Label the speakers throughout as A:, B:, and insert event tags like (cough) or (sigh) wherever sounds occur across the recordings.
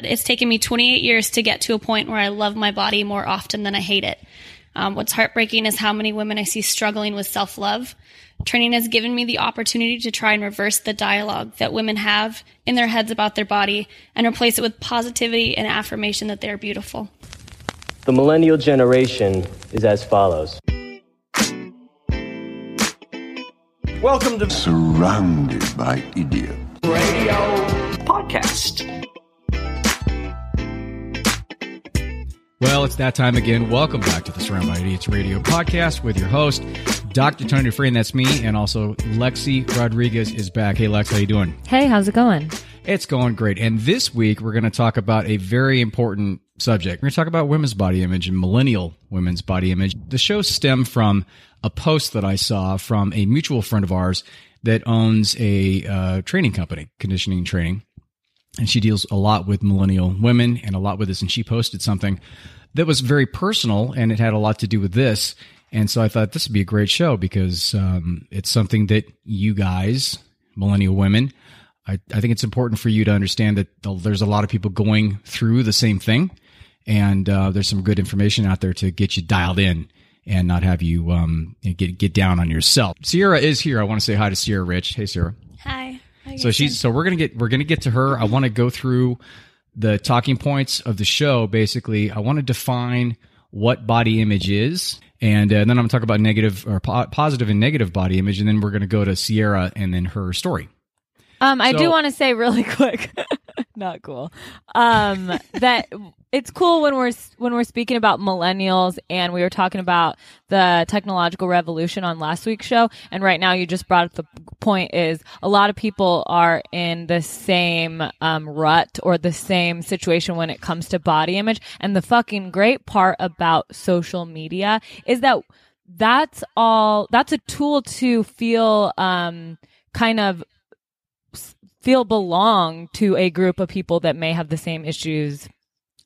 A: It's taken me 28 years to get to a point where I love my body more often than I hate it. Um, what's heartbreaking is how many women I see struggling with self love. Training has given me the opportunity to try and reverse the dialogue that women have in their heads about their body and replace it with positivity and affirmation that they are beautiful.
B: The millennial generation is as follows.
C: Welcome to
D: Surrounded by idiots.
C: Radio Podcast.
E: Well, it's that time again. Welcome back to the Surround by Idiots Radio podcast with your host, Dr. Tony Dufresne. That's me, and also Lexi Rodriguez is back. Hey, Lex, how you doing?
F: Hey, how's it going?
E: It's going great. And this week we're going to talk about a very important subject. We're going to talk about women's body image and millennial women's body image. The show stemmed from a post that I saw from a mutual friend of ours that owns a uh, training company, conditioning training and she deals a lot with millennial women and a lot with this. And she posted something that was very personal and it had a lot to do with this. And so I thought this would be a great show because um, it's something that you guys, millennial women, I, I think it's important for you to understand that there's a lot of people going through the same thing. And uh, there's some good information out there to get you dialed in and not have you um, get get down on yourself. Sierra is here. I want to say hi to Sierra Rich. Hey, Sierra.
A: Hi.
E: So she's so we're gonna get we're gonna get to her. I want to go through the talking points of the show. Basically, I want to define what body image is, and, uh, then I'm gonna talk about negative or po- positive and negative body image, and then we're gonna go to Sierra and then her story.
F: Um, I
E: So-
F: do want to say really (laughs) quick, not cool. Um, that it's cool when we're when we're speaking about millennials, and we were talking about the technological revolution on last week's show, and right now you just brought up the point is a lot of people are in the same um, rut or the same situation when it comes to body image, and the fucking great part about social media is that that's all that's a tool to feel um kind of feel belong to a group of people that may have the same issues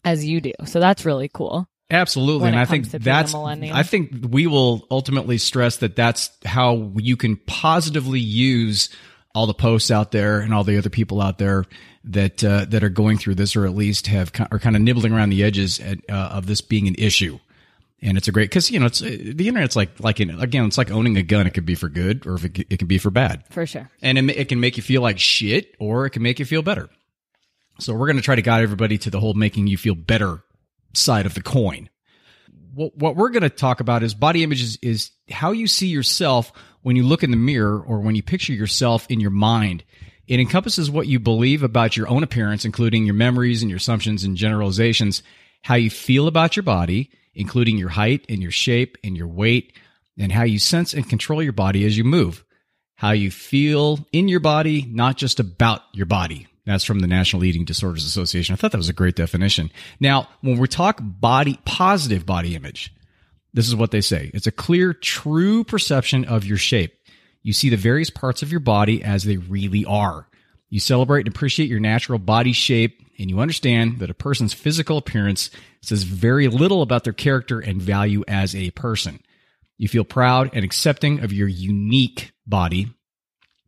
F: as you do. So that's really cool.
E: Absolutely, and I think
F: comes to being a
E: that's. I think we will ultimately stress that that's how you can positively use all the posts out there and all the other people out there that uh, that are going through this, or at least have are kind of nibbling around the edges at, uh, of this being an issue. And it's a great because you know it's uh, the internet's like like in, again it's like owning a gun. It could be for good or if it, it can be for bad
F: For sure.
E: and it, it can make you feel like shit or it can make you feel better. So we're going to try to guide everybody to the whole making you feel better side of the coin. What, what we're going to talk about is body image is, is how you see yourself when you look in the mirror or when you picture yourself in your mind. It encompasses what you believe about your own appearance, including your memories and your assumptions and generalizations, how you feel about your body, including your height and your shape and your weight, and how you sense and control your body as you move how you feel in your body, not just about your body. That's from the National Eating Disorders Association. I thought that was a great definition. Now, when we talk body, positive body image, this is what they say. It's a clear, true perception of your shape. You see the various parts of your body as they really are. You celebrate and appreciate your natural body shape, and you understand that a person's physical appearance says very little about their character and value as a person. You feel proud and accepting of your unique body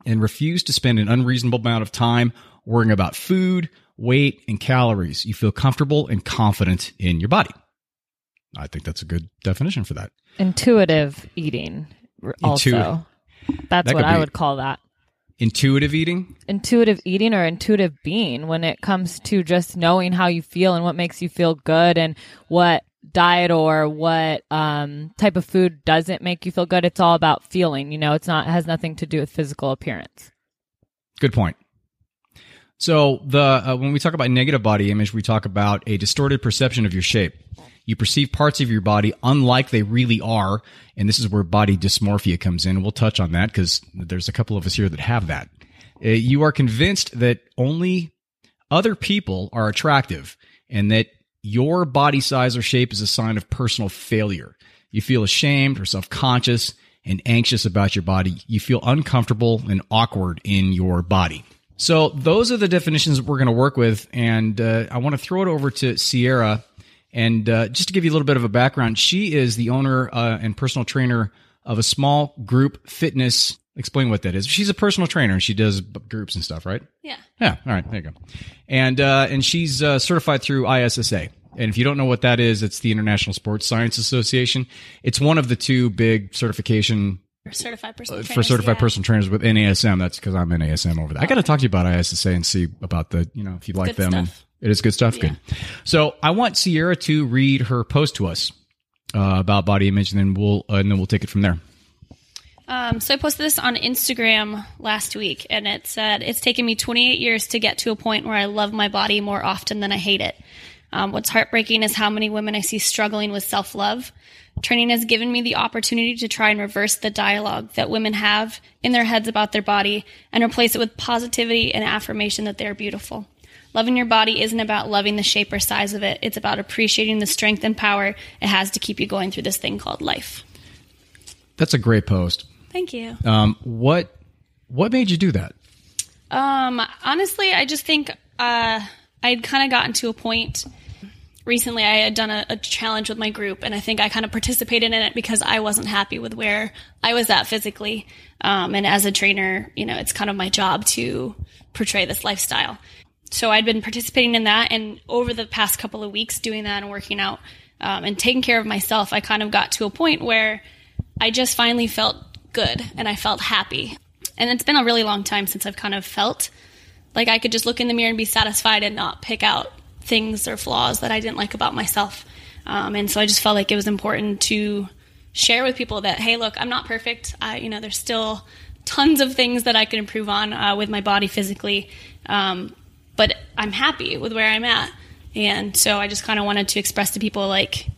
E: and refuse to spend an unreasonable amount of time worrying about food, weight, and calories. You feel comfortable and confident in your body. I think that's a good definition for that.
F: Intuitive eating also.
E: Intuitive.
F: That's
E: That
F: what I would call that.
E: Intuitive eating.
F: Intuitive eating or intuitive being when it comes to just knowing how you feel and what makes you feel good and what diet or what um, type of food doesn't make you feel good. It's all about feeling. You know, it's not it has nothing to do with physical appearance.
E: Good point. So the uh, when we talk about negative body image, we talk about a distorted perception of your shape. You perceive parts of your body unlike they really are, and this is where body dysmorphia comes in. We'll touch on that because there's a couple of us here that have that. Uh, you are convinced that only other people are attractive, and that your body size or shape is a sign of personal failure. You feel ashamed or self conscious and anxious about your body. You feel uncomfortable and awkward in your body. So those are the definitions we're going to work with, and uh, I want to throw it over to Sierra. And uh, just to give you a little bit of a background, she is the owner uh, and personal trainer of a small group fitness Explain what that is. She's a personal trainer and she does groups and stuff, right?
A: Yeah.
E: Yeah. All right. There you go. And uh, and she's uh, certified through ISSA. And if you don't know what that is, it's the International Sports Science Association. It's one of the two big certification
A: certified personal
E: Uh, for
A: trainers,
E: certified
A: yeah.
E: personal trainers with NASM. That's because I'm NASM over there. I got to talk to you about ISSA and see about the, you know, if you like
A: good
E: them. And
A: stuff.
E: it is good stuff. Good. So I want Sierra to read her post to us uh, about body image, and then we'll uh, and then we'll take it from there.
A: Um, so I posted this on Instagram last week, and it said it's taken me 28 years to get to a point where I love my body more often than I hate it. Um, what's heartbreaking is how many women I see struggling with self love. Training has given me the opportunity to try and reverse the dialogue that women have in their heads about their body and replace it with positivity and affirmation that they're beautiful. Loving your body isn't about loving the shape or size of it. It's about appreciating the strength and power it has to keep you going through this thing called life.
E: That's a great post.
A: Thank you.
E: Um, what what made you do that?
A: Um, honestly, I just think uh, I'd kind of gotten to a point recently. I had done a, a challenge with my group, and I think I kind of participated in it because I wasn't happy with where I was at physically. Um, and as a trainer, you know, it's kind of my job to portray this lifestyle. So I'd been participating in that, and over the past couple of weeks, doing that and working out um, and taking care of myself, I kind of got to a point where I just finally felt good and I felt happy. And it's been a really long time since I've kind of felt like I could just look in the mirror and be satisfied and not pick out things or flaws that I didn't like about myself. Um, and so I just felt like it was important to share with people that, hey, look, I'm not perfect. I, you know, there's still tons of things that I can improve on uh, with my body physically. Um, but I'm happy with where I'm at. And so I just kind of wanted to express to people like,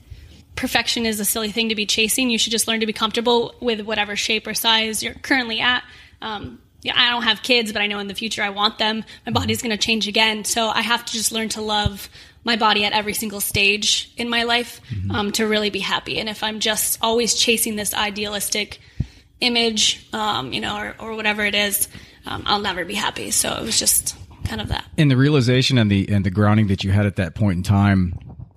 A: perfection is a silly thing to be chasing. You should just learn to be comfortable with whatever shape or size you're currently at. Um, yeah, I don't have kids, but I know in the future I want them. My body's going to change again, so I have to just learn to love my body at every single stage in my life um, to really be happy. And if I'm just always chasing this idealistic image, um, you know, or, or whatever it is, um, I'll never be happy. So it was just kind of that.
E: And the realization and the and the grounding that you had at that point in time.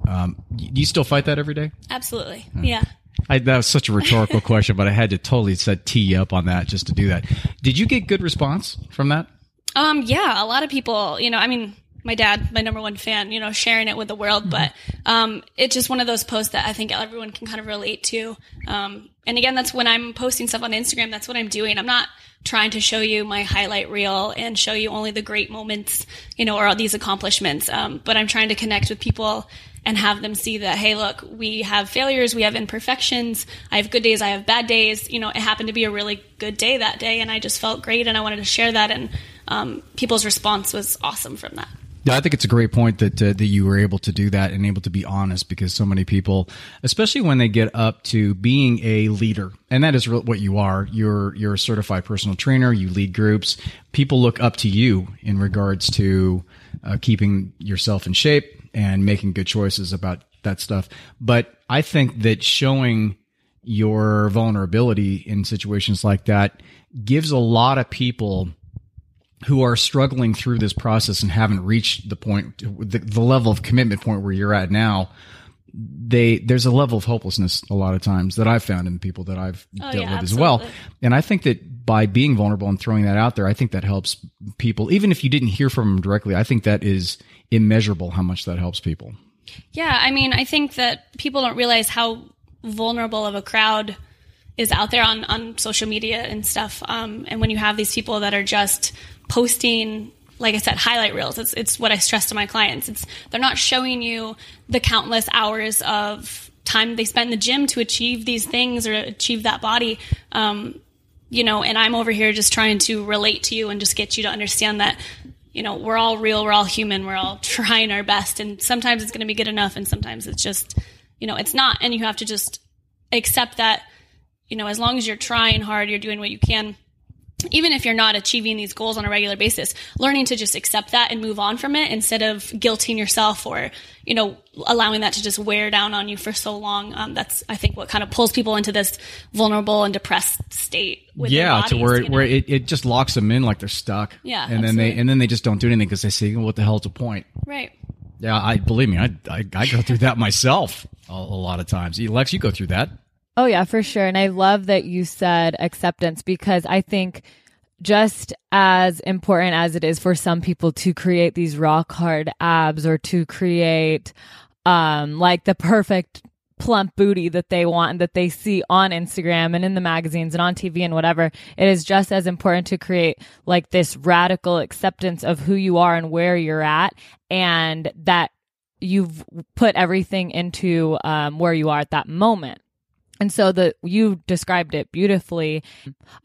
E: Um, do you still fight that every day?
A: Absolutely, yeah.
E: I, that was such a rhetorical question, but I had to totally set tee up on that just to do that. Did you get good response from that?
A: Um, yeah, a lot of people, you know, I mean, my dad, my number one fan, you know, sharing it with the world, but, um, it's just one of those posts that I think everyone can kind of relate to. Um, and again, that's when I'm posting stuff on Instagram, that's what I'm doing. I'm not trying to show you my highlight reel and show you only the great moments, you know, or all these accomplishments. Um, but I'm trying to connect with people and have them see that, hey, look, we have failures, we have imperfections. I have good days, I have bad days. You know, it happened to be a really good day that day, and I just felt great, and I wanted to share that. And um, people's response was awesome from that.
E: Yeah, I think it's a great point that uh, that you were able to do that and able to be honest because so many people, especially when they get up to being a leader, and that is re- what you are. You're you're a certified personal trainer. You lead groups. People look up to you in regards to uh, keeping yourself in shape and making good choices about that stuff. But I think that showing your vulnerability in situations like that gives a lot of people who are struggling through this process and haven't reached the point, the, the level of commitment point where you're at now, they there's a level of hopelessness a lot of times that I've found in the people that I've
A: Oh,
E: dealt
A: yeah,
E: with as well. And I think that by being vulnerable and throwing that out there, I think that helps people. Even if you didn't hear from them directly, I think that is immeasurable how much that helps people.
A: Yeah, I mean, I think that people don't realize how vulnerable of a crowd is out there on, on social media and stuff. Um, and when you have these people that are just posting, like I said, highlight reels, it's, it's what I stress to my clients. It's, they're not showing you the countless hours of time they spend in the gym to achieve these things or achieve that body. Um, you know, and I'm over here just trying to relate to you and just get you to understand that, you know, we're all real, we're all human, we're all (laughs) trying our best. And sometimes it's going to be good enough, and sometimes it's just, you know, it's not. And you have to just accept that, you know, as long as you're trying hard, you're doing what you can. Even if you're not achieving these goals on a regular basis, learning to just accept that and move on from it instead of guilting yourself or, you know, allowing that to just wear down on you for so long. Um, that's, I think, what kind of pulls people into this vulnerable and depressed state.
E: Yeah, to where it, where it, it just locks them in like they're stuck.
A: Yeah,
E: and then they and then they just don't do anything because they say, well, "What the hell's the point?"
A: right.
E: Yeah, I believe me, I I, I go through that (laughs) myself a, a lot of times. Lex, you go through that.
F: Oh yeah, for sure. And I love that you said acceptance because I think just as important as it is for some people to create these rock hard abs or to create um like the perfect plump booty that they want and that they see on Instagram and in the magazines and on TV and whatever, it is just as important to create like this radical acceptance of who you are and where you're at and that you've put everything into um, where you are at that moment. And so the you described it beautifully.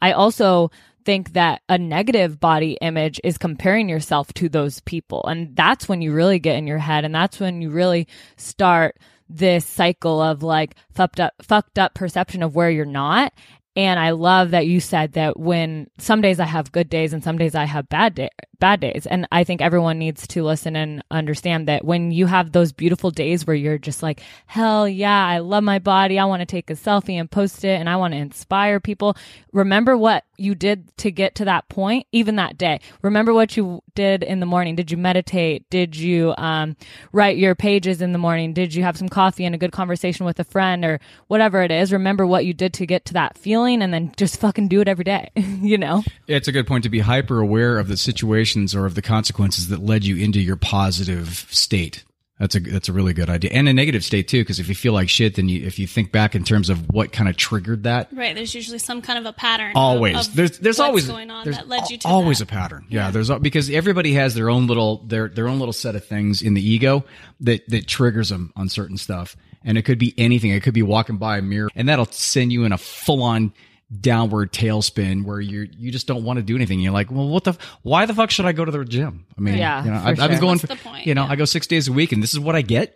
F: I also think that a negative body image is comparing yourself to those people. And that's when you really get in your head and that's when you really start this cycle of like fucked up fucked up perception of where you're not and I love that you said that when some days I have good days and some days I have bad day, bad days. And I think everyone needs to listen and understand that when you have those beautiful days where you're just like, hell yeah, I love my body. I want to take a selfie and post it and I want to inspire people. Remember what you did to get to that point, even that day. Remember what you did in the morning. Did you meditate? Did you um, write your pages in the morning? Did you have some coffee and a good conversation with a friend or whatever it is? Remember what you did to get to that feeling and then just fucking do it every day, (laughs) you know?
E: It's a good point to be hyper aware of the situations or of the consequences that led you into your positive state. That's a that's a really good idea, and a negative state too. Because if you feel like shit, then you if you think back in terms of what kind of triggered that,
A: Right. There's usually some kind of a pattern.
E: always
A: of
E: there's there's
A: what's
E: always
A: going on
E: there's
A: that led you to
E: al- always
A: that.
E: a pattern. Yeah, there's al- because everybody has their own little their their own little set of things in the ego that that triggers them on certain stuff, and it could be anything. It could be walking by a mirror, and that'll send you in a full on downward tailspin where you you just don't want to do anything. You're like, well, what the? f- Why the fuck should I go to the gym? I mean,
F: Yeah,
E: you know, I've, I've been
F: sure.
E: going.
A: What's
E: for,
A: the point?
E: You know,
A: Yeah.
E: I go six days a week, and this is what I get.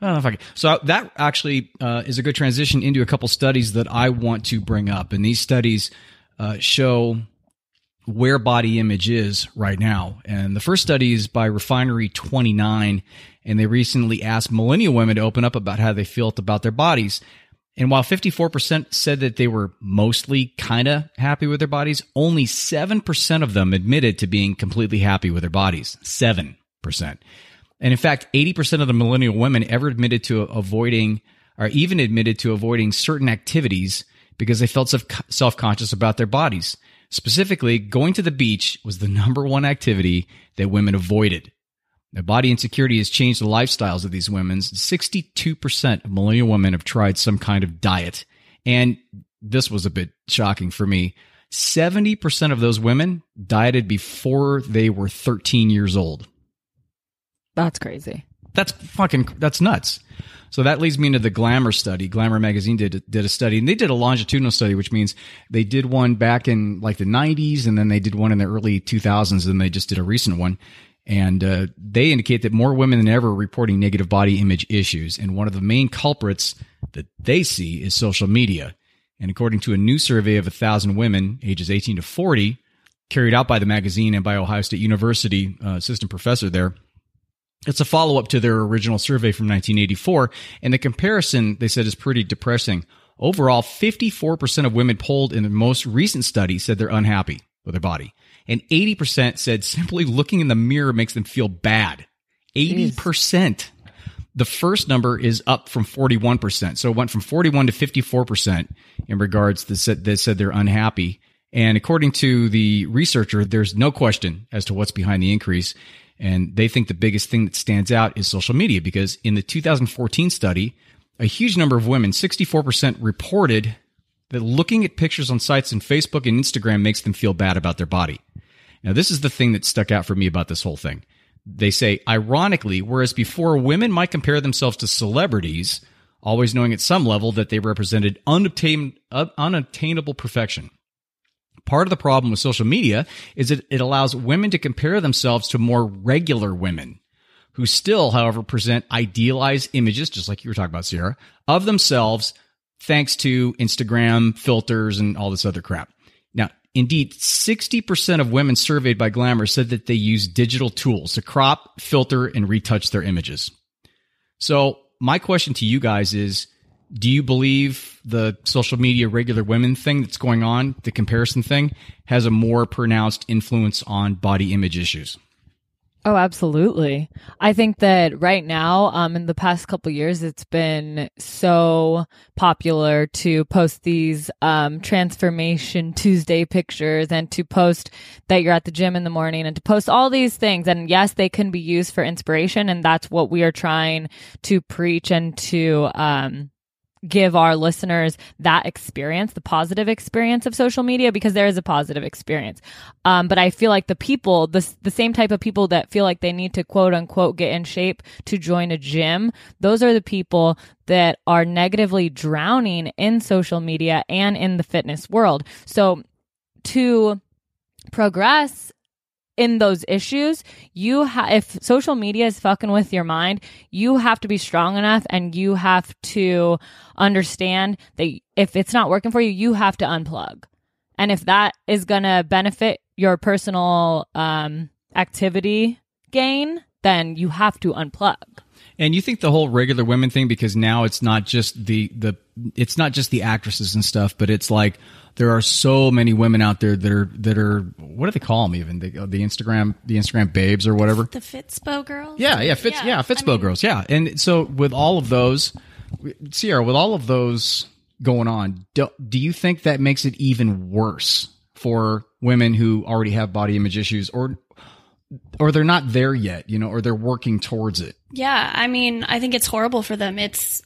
E: I don't know if I can. So that actually uh, is a good transition into a couple studies that I want to bring up, and these studies uh, show where body image is right now. And the first study is by Refinery 29, and they recently asked millennial women to open up about how they felt about their bodies. And while 54% said that they were mostly kind of happy with their bodies, only 7% of them admitted to being completely happy with their bodies. 7%. And in fact, 80% of the millennial women ever admitted to avoiding or even admitted to avoiding certain activities because they felt self conscious about their bodies. Specifically, going to the beach was the number one activity that women avoided. Now, body insecurity has changed the lifestyles of these women. 62% of millennial women have tried some kind of diet. And this was a bit shocking for me. 70% of those women dieted before they were 13 years old.
F: That's crazy.
E: That's fucking that's nuts. So that leads me into the Glamour study. Glamour magazine did did a study, and they did a longitudinal study, which means they did one back in like the '90s, and then they did one in the early 2000s, and they just did a recent one. And uh, they indicate that more women than ever are reporting negative body image issues, and one of the main culprits that they see is social media. And according to a new survey of a thousand women ages 18 to 40, carried out by the magazine and by Ohio State University uh, assistant professor there, it's a follow up to their original survey from 1984. And the comparison, they said, is pretty depressing. Overall, 54% of women polled in the most recent study said they're unhappy with their body. And 80% said simply looking in the mirror makes them feel bad. 80%. The first number is up from 41%. So it went from 41 to 54% in regards to said, that said they're unhappy. And according to the researcher, there's no question as to what's behind the increase. And they think the biggest thing that stands out is social media because in the 2014 study, a huge number of women, 64%, reported that looking at pictures on sites and Facebook and Instagram makes them feel bad about their body. Now, this is the thing that stuck out for me about this whole thing. They say, ironically, whereas before women might compare themselves to celebrities, always knowing at some level that they represented unobtain, uh, unattainable perfection. Part of the problem with social media is that it allows women to compare themselves to more regular women who still, however, present idealized images, just like you were talking about, Sierra, of themselves thanks to Instagram filters and all this other crap. Now, indeed, 60% of women surveyed by Glamour said that they use digital tools to crop, filter, and retouch their images. So, my question to you guys is do you believe the social media regular women thing that's going on, the comparison thing, has a more pronounced influence on body image issues?
F: Oh, absolutely. I think that right now, um, in the past couple years, it's been so popular to post these um, transformation Tuesday pictures and to post that you're at the gym in the morning and to post all these things. And yes, they can be used for inspiration, and that's what we are trying to preach and to um, give our listeners that experience, the positive experience of social media, because there is a positive experience. Um, but I feel like the people, the, the same type of people that feel like they need to quote unquote get in shape to join a gym, those are the people that are negatively drowning in social media and in the fitness world. So to progress in those issues, you ha- if social media is fucking with your mind, you have to be strong enough and you have to understand that if it's not working for you, you have to unplug. And if that is going to benefit your personal um, activity gain, then you have to unplug.
E: And you think the whole regular women thing because now it's not just the the it's not just the actresses and stuff, but it's like there are so many women out there that are that are what do they call them even the, the Instagram the Instagram babes or whatever.
A: The Fitspo girls.
E: Yeah, yeah, Fitz, yeah, Fitspo
A: I mean,
E: girls, yeah. And so with all of those, Sierra, with all of those going on, do, do you think that makes it even worse for women who already have body image issues, or or they're not there yet, you know, or they're working towards it?
A: Yeah, I mean, I think it's horrible for them. It's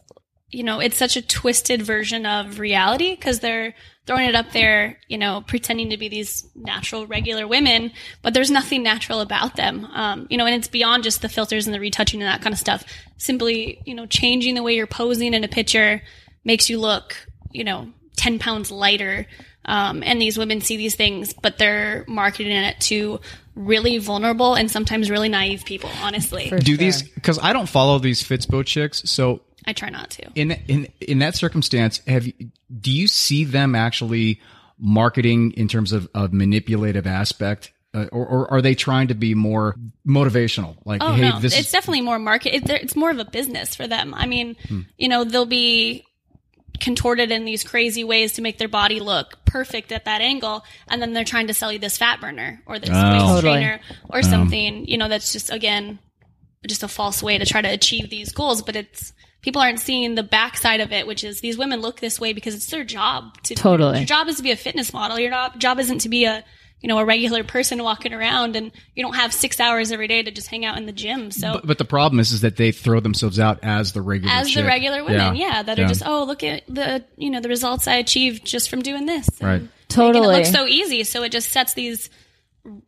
A: you know, it's such a twisted version of reality because they're throwing it up there, you know, pretending to be these natural, regular women, but there's nothing natural about them. Um, you know, and it's beyond just the filters and the retouching and that kind of stuff. Simply, you know, changing the way you're posing in a picture makes you look, you know, 10 pounds lighter. Um, and these women see these things, but they're marketing it to really vulnerable and sometimes really naive people, honestly.
F: For
E: Do
F: sure.
E: these because I don't follow these Fitspo chicks, so
A: I try not to.
E: in in in that circumstance, have you, do you see them actually marketing in terms of of manipulative aspect, uh, or, or are they trying to be more motivational? Like,
A: Oh
E: hey,
A: no,
E: this
A: it's
E: is
A: definitely more market. It, it's more of a business for them. I mean,
E: Hmm.
A: you know, they'll be contorted in these crazy ways to make their body look perfect at that angle, and then they're trying to sell you this fat burner or this
E: Oh.
A: waist
F: Totally.
A: trainer or something. You know, that's just again just a false way to try to achieve these goals. But it's people aren't seeing the backside of it, which is these women look this way because it's their job. To,
F: Totally.
A: your job is to be a fitness model. Your job job isn't to be a you know a regular person walking around, and you don't have six hours every day to just hang out in the gym. So
E: But, but the problem is, is that they throw themselves out as the regular,
A: as the regular women, yeah, that are just oh look at the you know the results I achieved just from doing this.
E: Right.
A: making
F: Totally.
A: it look so easy. So it just sets these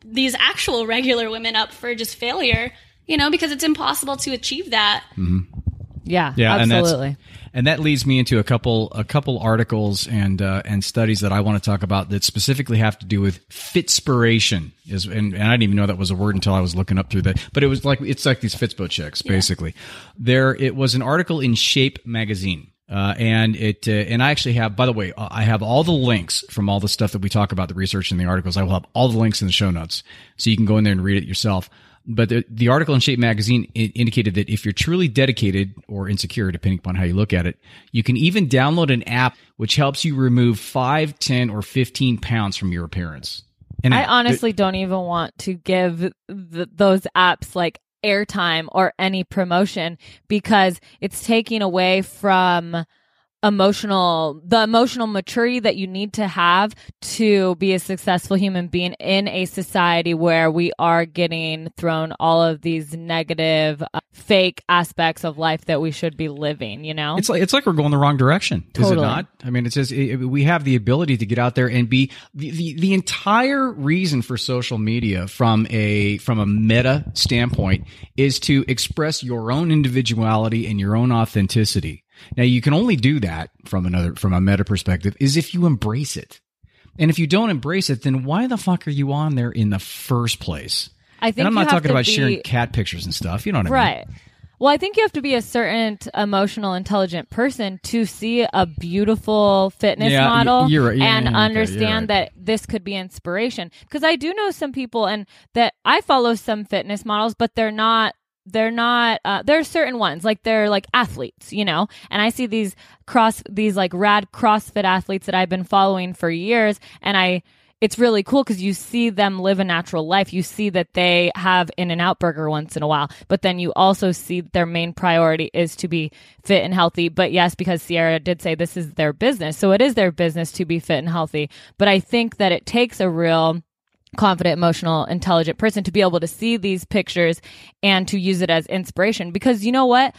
A: these actual regular women up for just failure. You know, because it's impossible to achieve that. Mm-hmm.
F: Yeah,
E: Yeah,
F: absolutely.
E: and and that leads me into a couple a couple articles and uh, and studies that I want to talk about that specifically have to do with fitspiration. Is and, and I didn't even know that was a word until I was looking up through that. But it was like it's like these Fitspo chicks basically. There, it was an article in Shape magazine. Uh, and it uh, and I actually have by the way uh, I have all the links from all the stuff that we talk about the research and the articles I will have all the links in the show notes so you can go in there and read it yourself but the, the article in Shape Magazine indicated that if you're truly dedicated or insecure, depending upon how you look at it, you can even download an app which helps you remove 5, 10, or 15 pounds from your appearance. And
F: I honestly don't even want to give th- those apps like airtime or any promotion because it's taking away from emotional the emotional maturity that you need to have to be a successful human being in a society where we are getting thrown all of these negative uh, fake aspects of life that we should be living you know
E: It's like it's like we're going the wrong direction, is it
F: Totally.
E: not? I mean, it's just it, we have the ability to get out there and be the, the the entire reason for social media from a from a meta standpoint is to express your own individuality and your own authenticity. Now, you can only do that from another from a meta perspective is if you embrace it. And if you don't embrace it, then why the fuck are you on there in the first place?
F: i think
E: And I'm not talking about
F: be-
E: sharing cat pictures and stuff. You know what I mean?
F: Right. Well, I think you have to be a certain emotional, intelligent person to see a beautiful fitness
E: Yeah,
F: model
E: right. Yeah,
F: and understand
E: right.
F: that this could be inspiration. Because I do know some people, and that I follow some fitness models, but they're not. They're not. Uh, there are certain ones like they're like athletes, you know. And I see these cross, these like rad CrossFit athletes that I've been following for years, and I it's really cool because you see them live a natural life. You see that they have In-N-Out Burger once in a while, but then you also see their main priority is to be fit and healthy. But yes, because Sierra did say this is their business. So it is their business to be fit and healthy. But I think that it takes a real confident, emotional, intelligent person to be able to see these pictures and to use it as inspiration. Because you know what?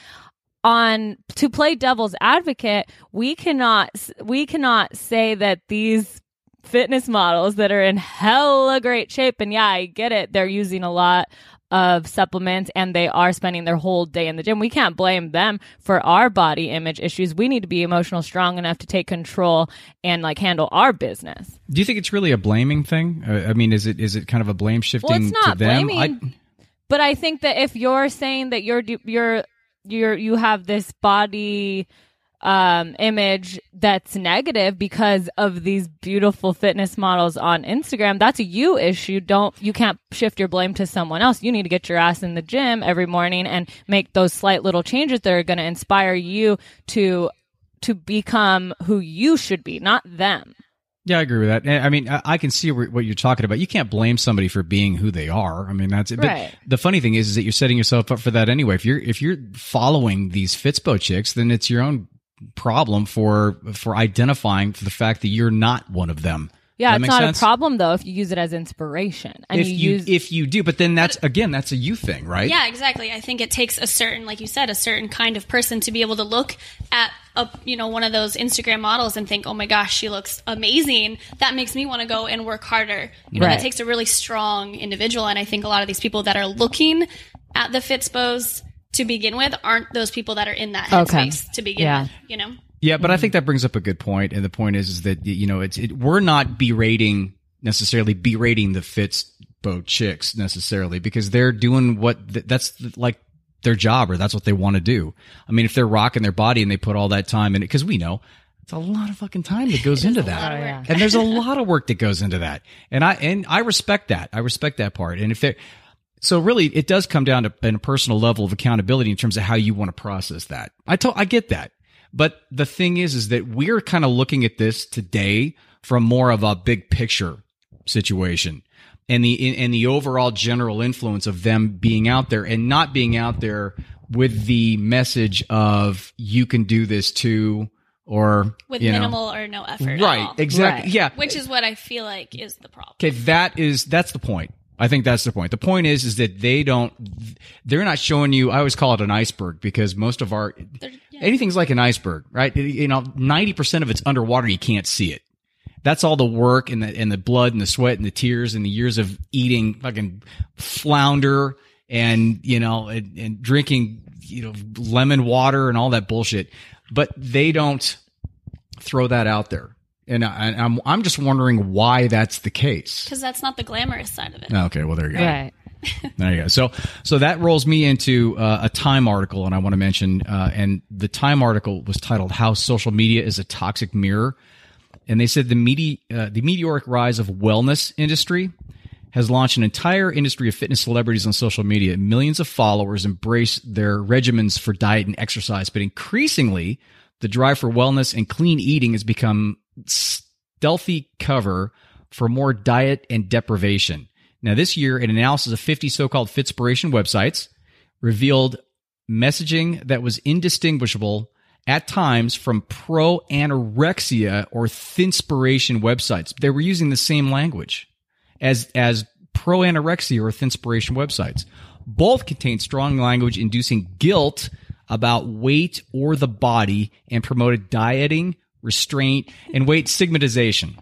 F: On to play devil's advocate, we cannot we cannot say that these fitness models that are in hella great shape and yeah, I get it. They're using a lot of supplements and they are spending their whole day in the gym. We can't blame them for our body image issues. We need to be emotional strong enough to take control and like handle our business.
E: Do you think it's really a blaming thing? Uh, I mean, is it is it kind of a blame shifting
F: Well, it's not
E: to them?
F: blaming. But I think that if you're saying that you're you're you're you have this body um, image that's negative because of these beautiful fitness models on Instagram, that's a you issue. Don't you can't shift your blame to someone else. You need to get your ass in the gym every morning and make those slight little changes that are going to inspire you to to become who you should be, not them.
E: Yeah, I agree with that. I mean, I, can see what you're talking about. You can't blame somebody for being who they are. I mean, that's it. But the funny thing is, is that you're setting yourself up for that anyway. If you're if you're following these Fitspo chicks, then it's your own problem for for identifying for the fact that you're not one of them.
F: Yeah, it's not
E: sense?
F: a problem though if you use it as inspiration and
E: If
F: you,
E: you
F: use
E: if you do, but then that's again that's a you thing, right?
A: Yeah, exactly. I think it takes a certain, like you said, a certain kind of person to be able to look at a, you know, one of those Instagram models and think, oh my gosh, she looks amazing. That makes me want to go and work harder. You know,
F: Right.
A: that takes a really strong individual. And I think a lot of these people that are looking at the Fitspos to begin with aren't those people that are in that
F: Okay.
A: to begin
F: Yeah.
A: with, you know?
E: Yeah, but I think that brings up a good point, and the point is, is that you know, it's it, we're not berating necessarily berating the Fitspo chicks necessarily because they're doing what th- that's like their job or that's what they want to do. I mean, if they're rocking their body and they put all that time in it, because we know it's a lot of fucking time that goes (laughs) into that,
F: Oh, yeah.
E: and there's a lot of work that goes into that, and I and I respect that. I respect that part, and if they're so really, it does come down to a personal level of accountability in terms of how you want to process that. I to- I get that. But the thing is, is that we're kind of looking at this today from more of a big picture situation and the, and the overall general influence of them being out there and not being out there with the message of you can do this too or
A: With
E: you know.
A: minimal or no effort. at
E: right
A: all.
E: exactly
F: Right.
E: yeah
A: Which is what I feel like is the problem.
E: Okay, that is that's the point. I think that's the point. The point is is that they don't they're not showing you I always call it an iceberg because most of our anything's like an iceberg, right? You know, 90% of it's underwater, you can't see it. That's all the work and the and the blood and the sweat and the tears and the years of eating fucking flounder and you know and, and drinking you know lemon water and all that bullshit. But they don't throw that out there. And I, I'm I'm just wondering why that's the case.
A: Because that's not the glamorous side of it.
E: Okay, well there you go.
F: right. (laughs)
E: There you go. So so that rolls me into uh, a Time article, and I want to mention, uh, and the Time article was titled "How Social Media is a Toxic Mirror," and they said the medi- uh, the meteoric rise of wellness industry has launched an entire industry of fitness celebrities on social media. Millions of followers embrace their regimens for diet and exercise, but increasingly, the drive for wellness and clean eating has become stealthy cover for more diet and deprivation. Now, this year, an analysis of 50 so-called Fitspiration websites revealed messaging that was indistinguishable at times from pro anorexia or thinspiration websites. They were using the same language as as pro anorexia or thinspiration websites. Both contain strong language inducing guilt about weight or the body and promoted dieting, restraint, and weight stigmatization.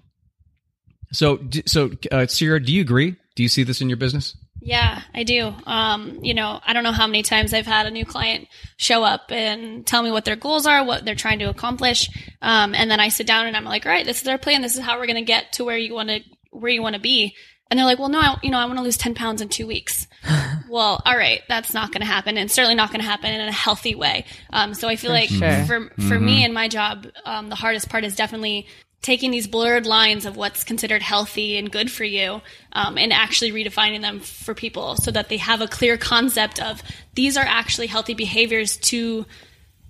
E: So, so uh, Sierra, do you agree? Do you see this in your business?
A: Yeah, I do. Um, you know, I don't know how many times I've had a new client show up and tell me what their goals are, what they're trying to accomplish. Um, and then I sit down and I'm like, all right, this is our plan. This is how we're going to get to where you want to, where you want to be. And they're like, well, no, I, you know, I want to lose 10 pounds in two weeks. (laughs) well, all right, that's not going to happen and certainly not going to happen in a healthy way. Um, so I feel like
F: sure.
A: for, for me and my job, um, the hardest part is definitely taking these blurred lines of what's considered healthy and good for you um, and actually redefining them for people so that they have a clear concept of these are actually healthy behaviors to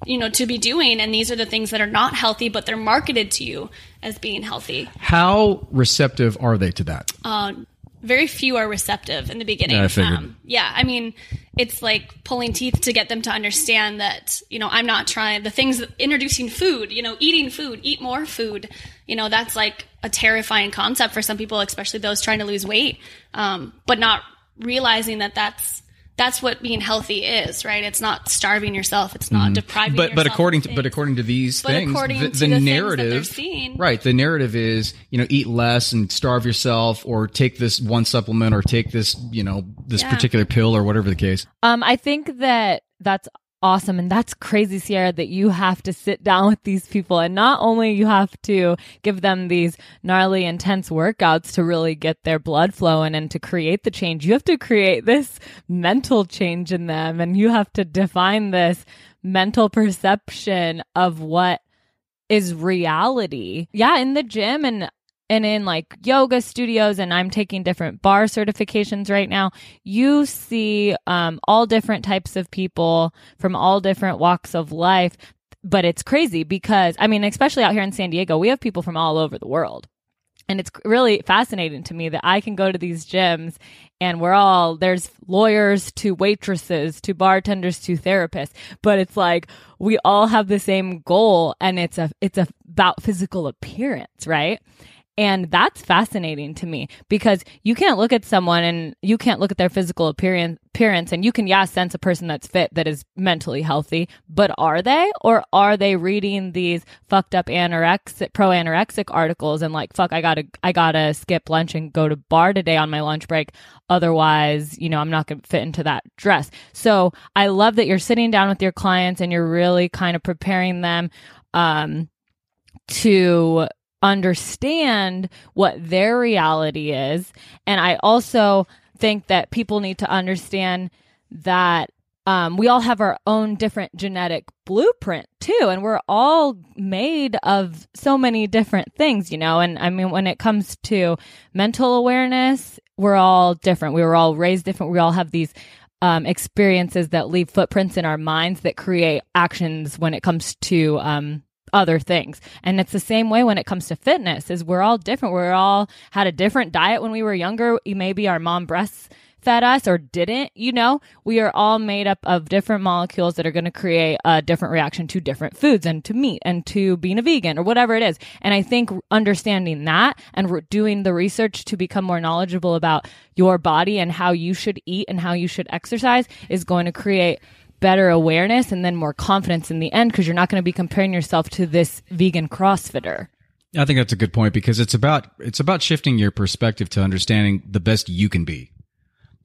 A: you know, to be doing. And these are the things that are not healthy, but they're marketed to you as being healthy.
E: How receptive are they to that?
A: Um, very few are receptive in the beginning.
E: Yeah, I figured.
A: Um, yeah, I mean, it's like pulling teeth to get them to understand that, you know, I'm not trying the things that introducing food, you know, eating food, eat more food. You know, that's like a terrifying concept for some people, especially those trying to lose weight. Um, but not realizing that that's that's what being healthy is, right? It's not starving yourself. It's not depriving
E: Mm-hmm. but but
A: yourself
E: according to but according to these
A: But
E: things,
A: according
E: the,
A: to
E: the
A: the things that
E: narrative,
A: seeing-
E: right? The narrative is you know eat less and starve yourself, or take this one supplement, or take this you know this
A: Yeah.
E: particular pill, or whatever the case.
F: Um, I think that that's awesome. And that's crazy, Sierra, that you have to sit down with these people. And not only you have to give them these gnarly, intense workouts to really get their blood flowing and to create the change, you have to create this mental change in them. And you have to define this mental perception of what is reality. Yeah, in the gym and and in like yoga studios and I'm taking different barre certifications right now, you see um, all different types of people from all different walks of life. But it's crazy because I mean, especially out here in San Diego, we have people from all over the world. And it's really fascinating to me that I can go to these gyms and we're all, there's lawyers to waitresses to bartenders to therapists, but it's like we all have the same goal and it's a, it's a, about physical appearance, right? And that's fascinating to me because you can't look at someone and you can't look at their physical appearance, appearance and you can, yeah, sense a person that's fit that is mentally healthy, but are they? Or are they reading these fucked up anorexic, pro anorexic articles and like, fuck, I gotta, I gotta skip lunch and go to barre today on my lunch break. Otherwise, you know, I'm not gonna fit into that dress. So I love that you're sitting down with your clients and you're really kind of preparing them, um, to understand what their reality is. And I also think that people need to understand that um, we all have our own different genetic blueprint too. And we're all made of so many different things, you know. And I mean, when it comes to mental awareness, we're all different. We were all raised different. We all have these um, experiences that leave footprints in our minds that create actions when it comes to um, other things. And it's the same way when it comes to fitness is we're all different. We're all had a different diet when we were younger. Maybe our mom breasts fed us or didn't, you know, we are all made up of different molecules that are going to create a different reaction to different foods and to meat and to being a vegan or whatever it is. And I think understanding that and doing the research to become more knowledgeable about your body and how you should eat and how you should exercise is going to create better awareness and then more confidence in the end because you're not going to be comparing yourself to this vegan crossfitter.
E: I think that's a good point because it's about it's about shifting your perspective to understanding the best you can be.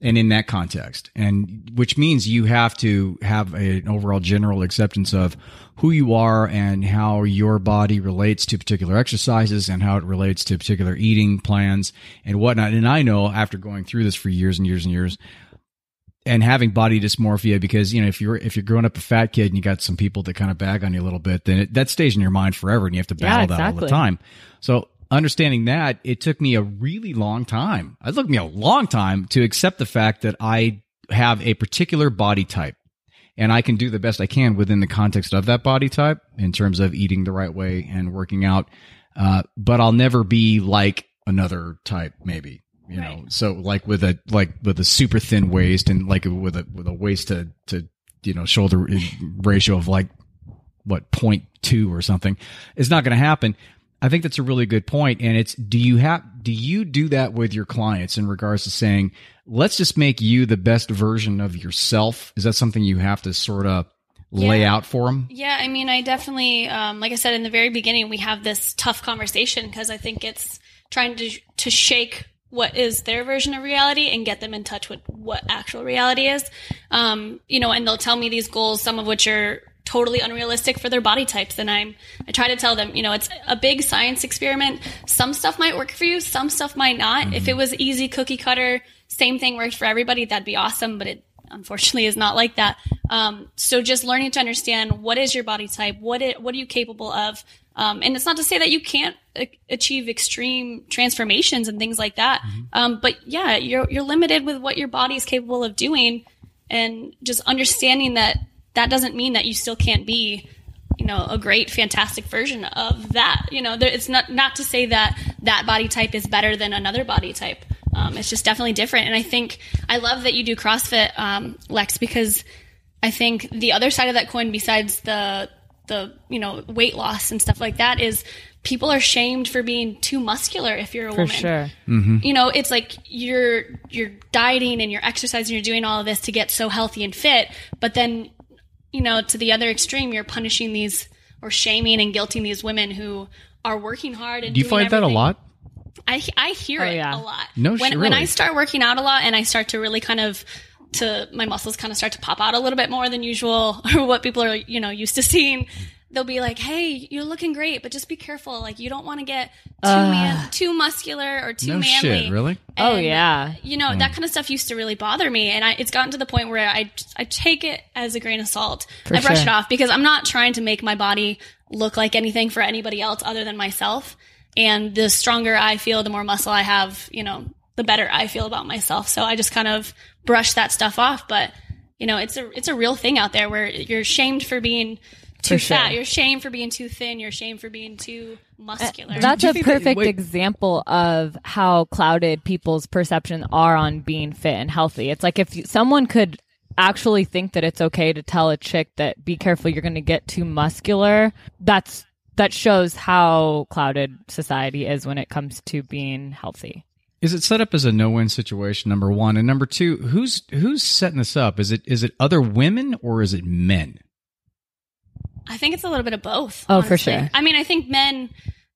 E: And in that context, and which means you have to have a- an overall general acceptance of who you are and how your body relates to particular exercises and how it relates to particular eating plans and whatnot. And I know after going through this for years and years and years, and having body dysmorphia because you know if you're if you're growing up a fat kid and you got some people that kind of bag on you a little bit then it, that stays in your mind forever and you have to
F: Yeah,
E: battle that all the time. So understanding that it took me a really long time. It took me a long time to accept the fact that i have a particular body type and i can do the best i can within the context of that body type in terms of eating the right way and working out. Uh, but i'll never be like another type maybe you know so like with a like with a super thin waist and like with a with a waist to to you know shoulder ratio of like what point two or something it's not going to happen. I think that's a really good point and it's do you have do you do that with your clients in regards to saying let's just make you the best version of yourself is that something you have to sort of lay
A: Yeah.
E: out for them
A: Yeah, I mean, I definitely, um, like I said in the very beginning, we have this tough conversation because I think it's trying to to shake what is their version of reality and get them in touch with what actual reality is. Um, you know, and they'll tell me these goals, some of which are totally unrealistic for their body types and I'm I try to tell them, you know, it's a big science experiment. Some stuff might work for you, some stuff might not. If it was easy cookie cutter, same thing worked for everybody, that'd be awesome, but it unfortunately is not like that. Um, so just learning to understand what is your body type, what it, what are you capable of, um, and it's not to say that you can't a- achieve extreme transformations and things like that. Um, but yeah, you're you're limited with what your body is capable of doing, and just understanding that that doesn't mean that you still can't be you know a great fantastic version of that. You know there, it's not not to say that that body type is better than another body type. Um, it's just definitely different. And i think i love that you do crossfit um, lex because i think the other side of that coin besides the the you know weight loss and stuff like that is people are shamed for being too muscular if you're a
F: For
A: woman
F: sure. Mm-hmm.
A: you know it's like you're you're dieting and you're exercising you're doing all of this to get so healthy and fit but then you know to the other extreme you're punishing these or shaming and guilting these women who are working hard and
E: Do you
A: doing
E: find that a lot?
A: I I hear
F: Oh,
A: it
F: yeah.
A: a lot.
E: No
A: when
E: shit,
A: when I start working out a lot and I start to really kind of to my muscles kind of start to pop out a little bit more than usual (laughs) or what people are you know used to seeing. They'll be like, "Hey, you're looking great, but just be careful. Like, you don't want to get too man, too muscular or too
E: No
A: manly."
E: shit, really?
F: Oh, yeah.
A: you know that mm. kind of stuff used to really bother me, and I, it's gotten to the point where I I take it as a grain of salt.
F: For
A: I brush
F: sure.
A: it off because I'm not trying to make my body look like anything for anybody else other than myself. And the stronger I feel, the more muscle I have, you know, the better I feel about myself. So I just kind of brush that stuff off. But you know, it's a it's a real thing out there where you're shamed for being too
F: For sure.
A: fat, you're shamed for being too thin, you're shamed for being too muscular.
F: That's a
E: think that-
F: perfect example of how clouded people's perceptions are on being fit and healthy. It's like if you, someone could actually think that it's okay to tell a chick that be careful you're going to get too muscular, that's that shows how clouded society is when it comes to being healthy.
E: Is it set up as a no-win situation? Number one, and number two, who's who's setting this up? Is it is it other women or is it men?
A: I think it's a little bit of both.
F: Oh, for sure.
A: I mean, I think men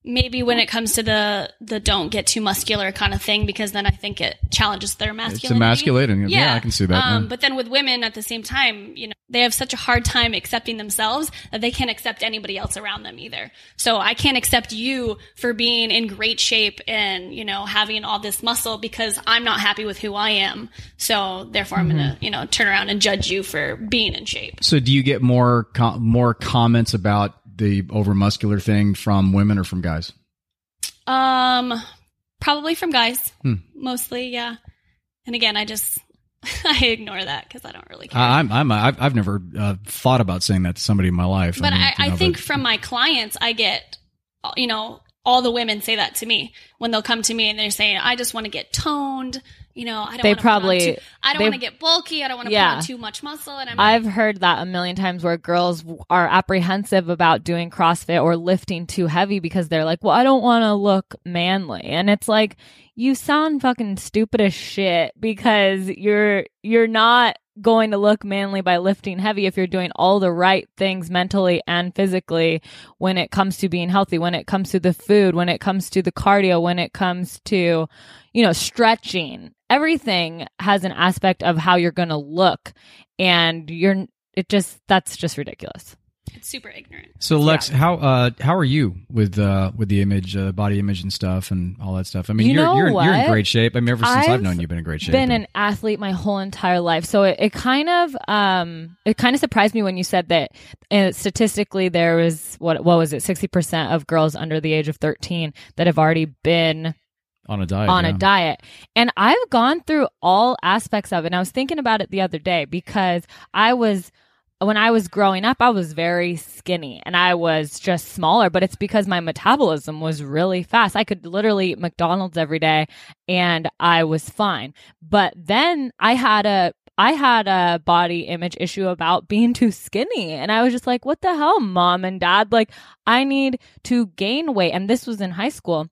A: maybe when it comes to the the don't get too muscular kind of thing because then I think it challenges their masculinity.
E: It's emasculating. Yeah, I can see that,
A: Um,
E: yeah.
A: But then with women at the same time, you know, they have such a hard time accepting themselves that they can't accept anybody else around them either. So I can't accept you for being in great shape and you know having all this muscle because I'm not happy with who I am. So therefore, I'm gonna
E: Mm-hmm.
A: you know turn around and judge you for being in shape.
E: So, do you get more com- more comments about the over muscular thing from women or from guys?
A: Um, probably from guys,
E: Hmm.
A: mostly, yeah. And again, I just (laughs) I ignore that because I don't really care.
E: I, I'm I'm I've, I've never uh, thought about saying that to somebody in my life.
A: but
E: mean,
A: I,
E: you
A: I think
E: but-
A: from my clients, I get, you know, all the women say that to me when they'll come to me and they're saying, "I just want to get toned." You know, I don't.
F: They probably-
A: too- I don't want to get bulky. I don't want to
F: Yeah.
A: put on too much muscle. And I'm. like,
F: I've heard that a million times where girls are apprehensive about doing CrossFit or lifting too heavy because they're like, well, I don't want to look manly. And it's like, you sound fucking stupid as shit because you're, you're not going to look manly by lifting heavy if you're doing all the right things mentally and physically when it comes to being healthy, when it comes to the food, when it comes to the cardio, when it comes to, you know, stretching. Everything has an aspect of how you're going to look and you're it just that's just ridiculous.
A: it's super ignorant.
E: So Lex, how uh how are you with uh with the image, uh, body image and stuff and all that stuff? I mean,
F: You
E: you're you're you're in great shape. I mean, ever since I've,
F: I've
E: known you, you've been in great shape.
F: Been
E: And-
F: an athlete my whole entire life, so it, it kind of um it kind of surprised me when you said that uh, statistically there was what what was it sixty percent of girls under the age of thirteen that have already been
E: on a diet.
F: on
E: yeah.
F: a diet. And I've gone through all aspects of it. And I was thinking about it the other day because I was when I was growing up, I was very skinny and I was just smaller, but it's because my metabolism was really fast. I could literally eat McDonald's every day and I was fine. But then I had a I had a body image issue about being too skinny. And I was just like, what the hell, mom and dad? Like, I need to gain weight. And this was in high school.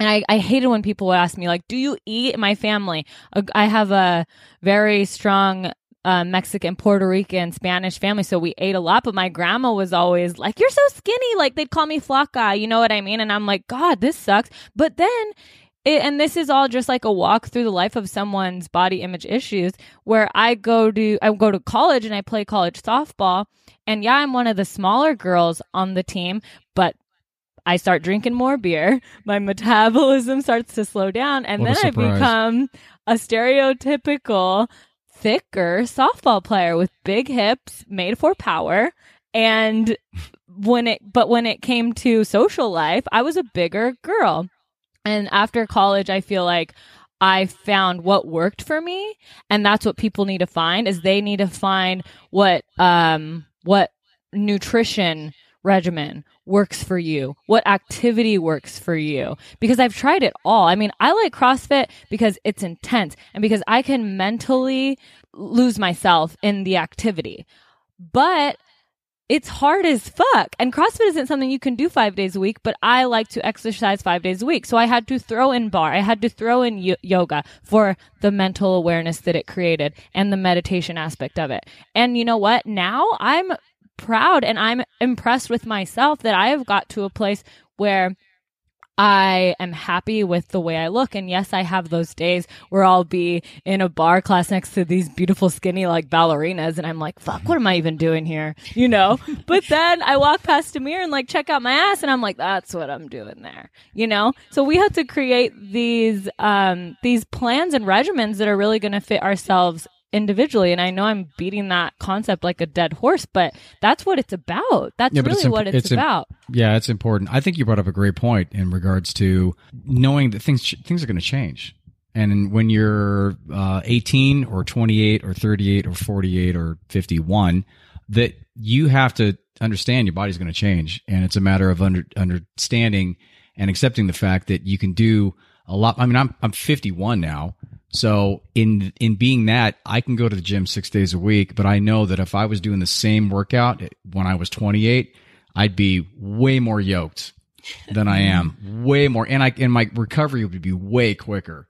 F: And I, I hated when people would ask me, like, do you eat? My family, I have a very strong uh, Mexican, Puerto Rican, Spanish family. So we ate a lot, but my grandma was always like, you're so skinny. Like they'd call me flaca. You know what I mean? And I'm like, God, this sucks. But then it, and this is all just like a walk through the life of someone's body image issues where I go to, I go to college and I play college softball. And yeah, I'm one of the smaller girls on the team, I start drinking more beer. (laughs) My metabolism starts to slow down. And
E: What
F: then I become a stereotypical thicker softball player with big hips made for power. And when it, but when it came to social life, I was a bigger girl. And after college, I feel like I found what worked for me. And that's what people need to find is they need to find what, um, what nutrition regimen works for you, what activity works for you. Because I've tried it all. I mean, I like CrossFit because it's intense and because I can mentally lose myself in the activity. But it's hard as fuck. And CrossFit isn't something you can do five days a week, but I like to exercise five days a week. So I had to throw in barre. I had to throw in y- yoga for the mental awareness that it created and the meditation aspect of it. And you know what? Now I'm proud and I'm impressed with myself that I have got to a place where I am happy with the way I look. And yes, I have those days where I'll be in a barre class next to these beautiful, skinny, like ballerinas. And I'm like, fuck, what am I even doing here? You know? (laughs) but then I walk past a mirror and like check out my ass and I'm like, that's what I'm doing there. You know? So we have to create these, um, these plans and regimens that are really going to fit ourselves individually. And I know I'm beating that concept like a dead horse, but that's what it's about. That's
E: Yeah,
F: really
E: imp-
F: what it's,
E: im-
F: about.
E: yeah, it's important. I think you brought up a great point in regards to knowing that things things are going to change. And when you're uh, 18 or 28 or 38 or 48 or 51, that you have to understand your body's going to change, and it's a matter of under, understanding and accepting the fact that you can do a lot. I mean, I'm I'm 51 now, so in in being that, I can go to the gym six days a week, but I know that if I was doing the same workout when I was 28, I'd be way more yoked than I am, (laughs) way more, and I and my recovery would be way quicker.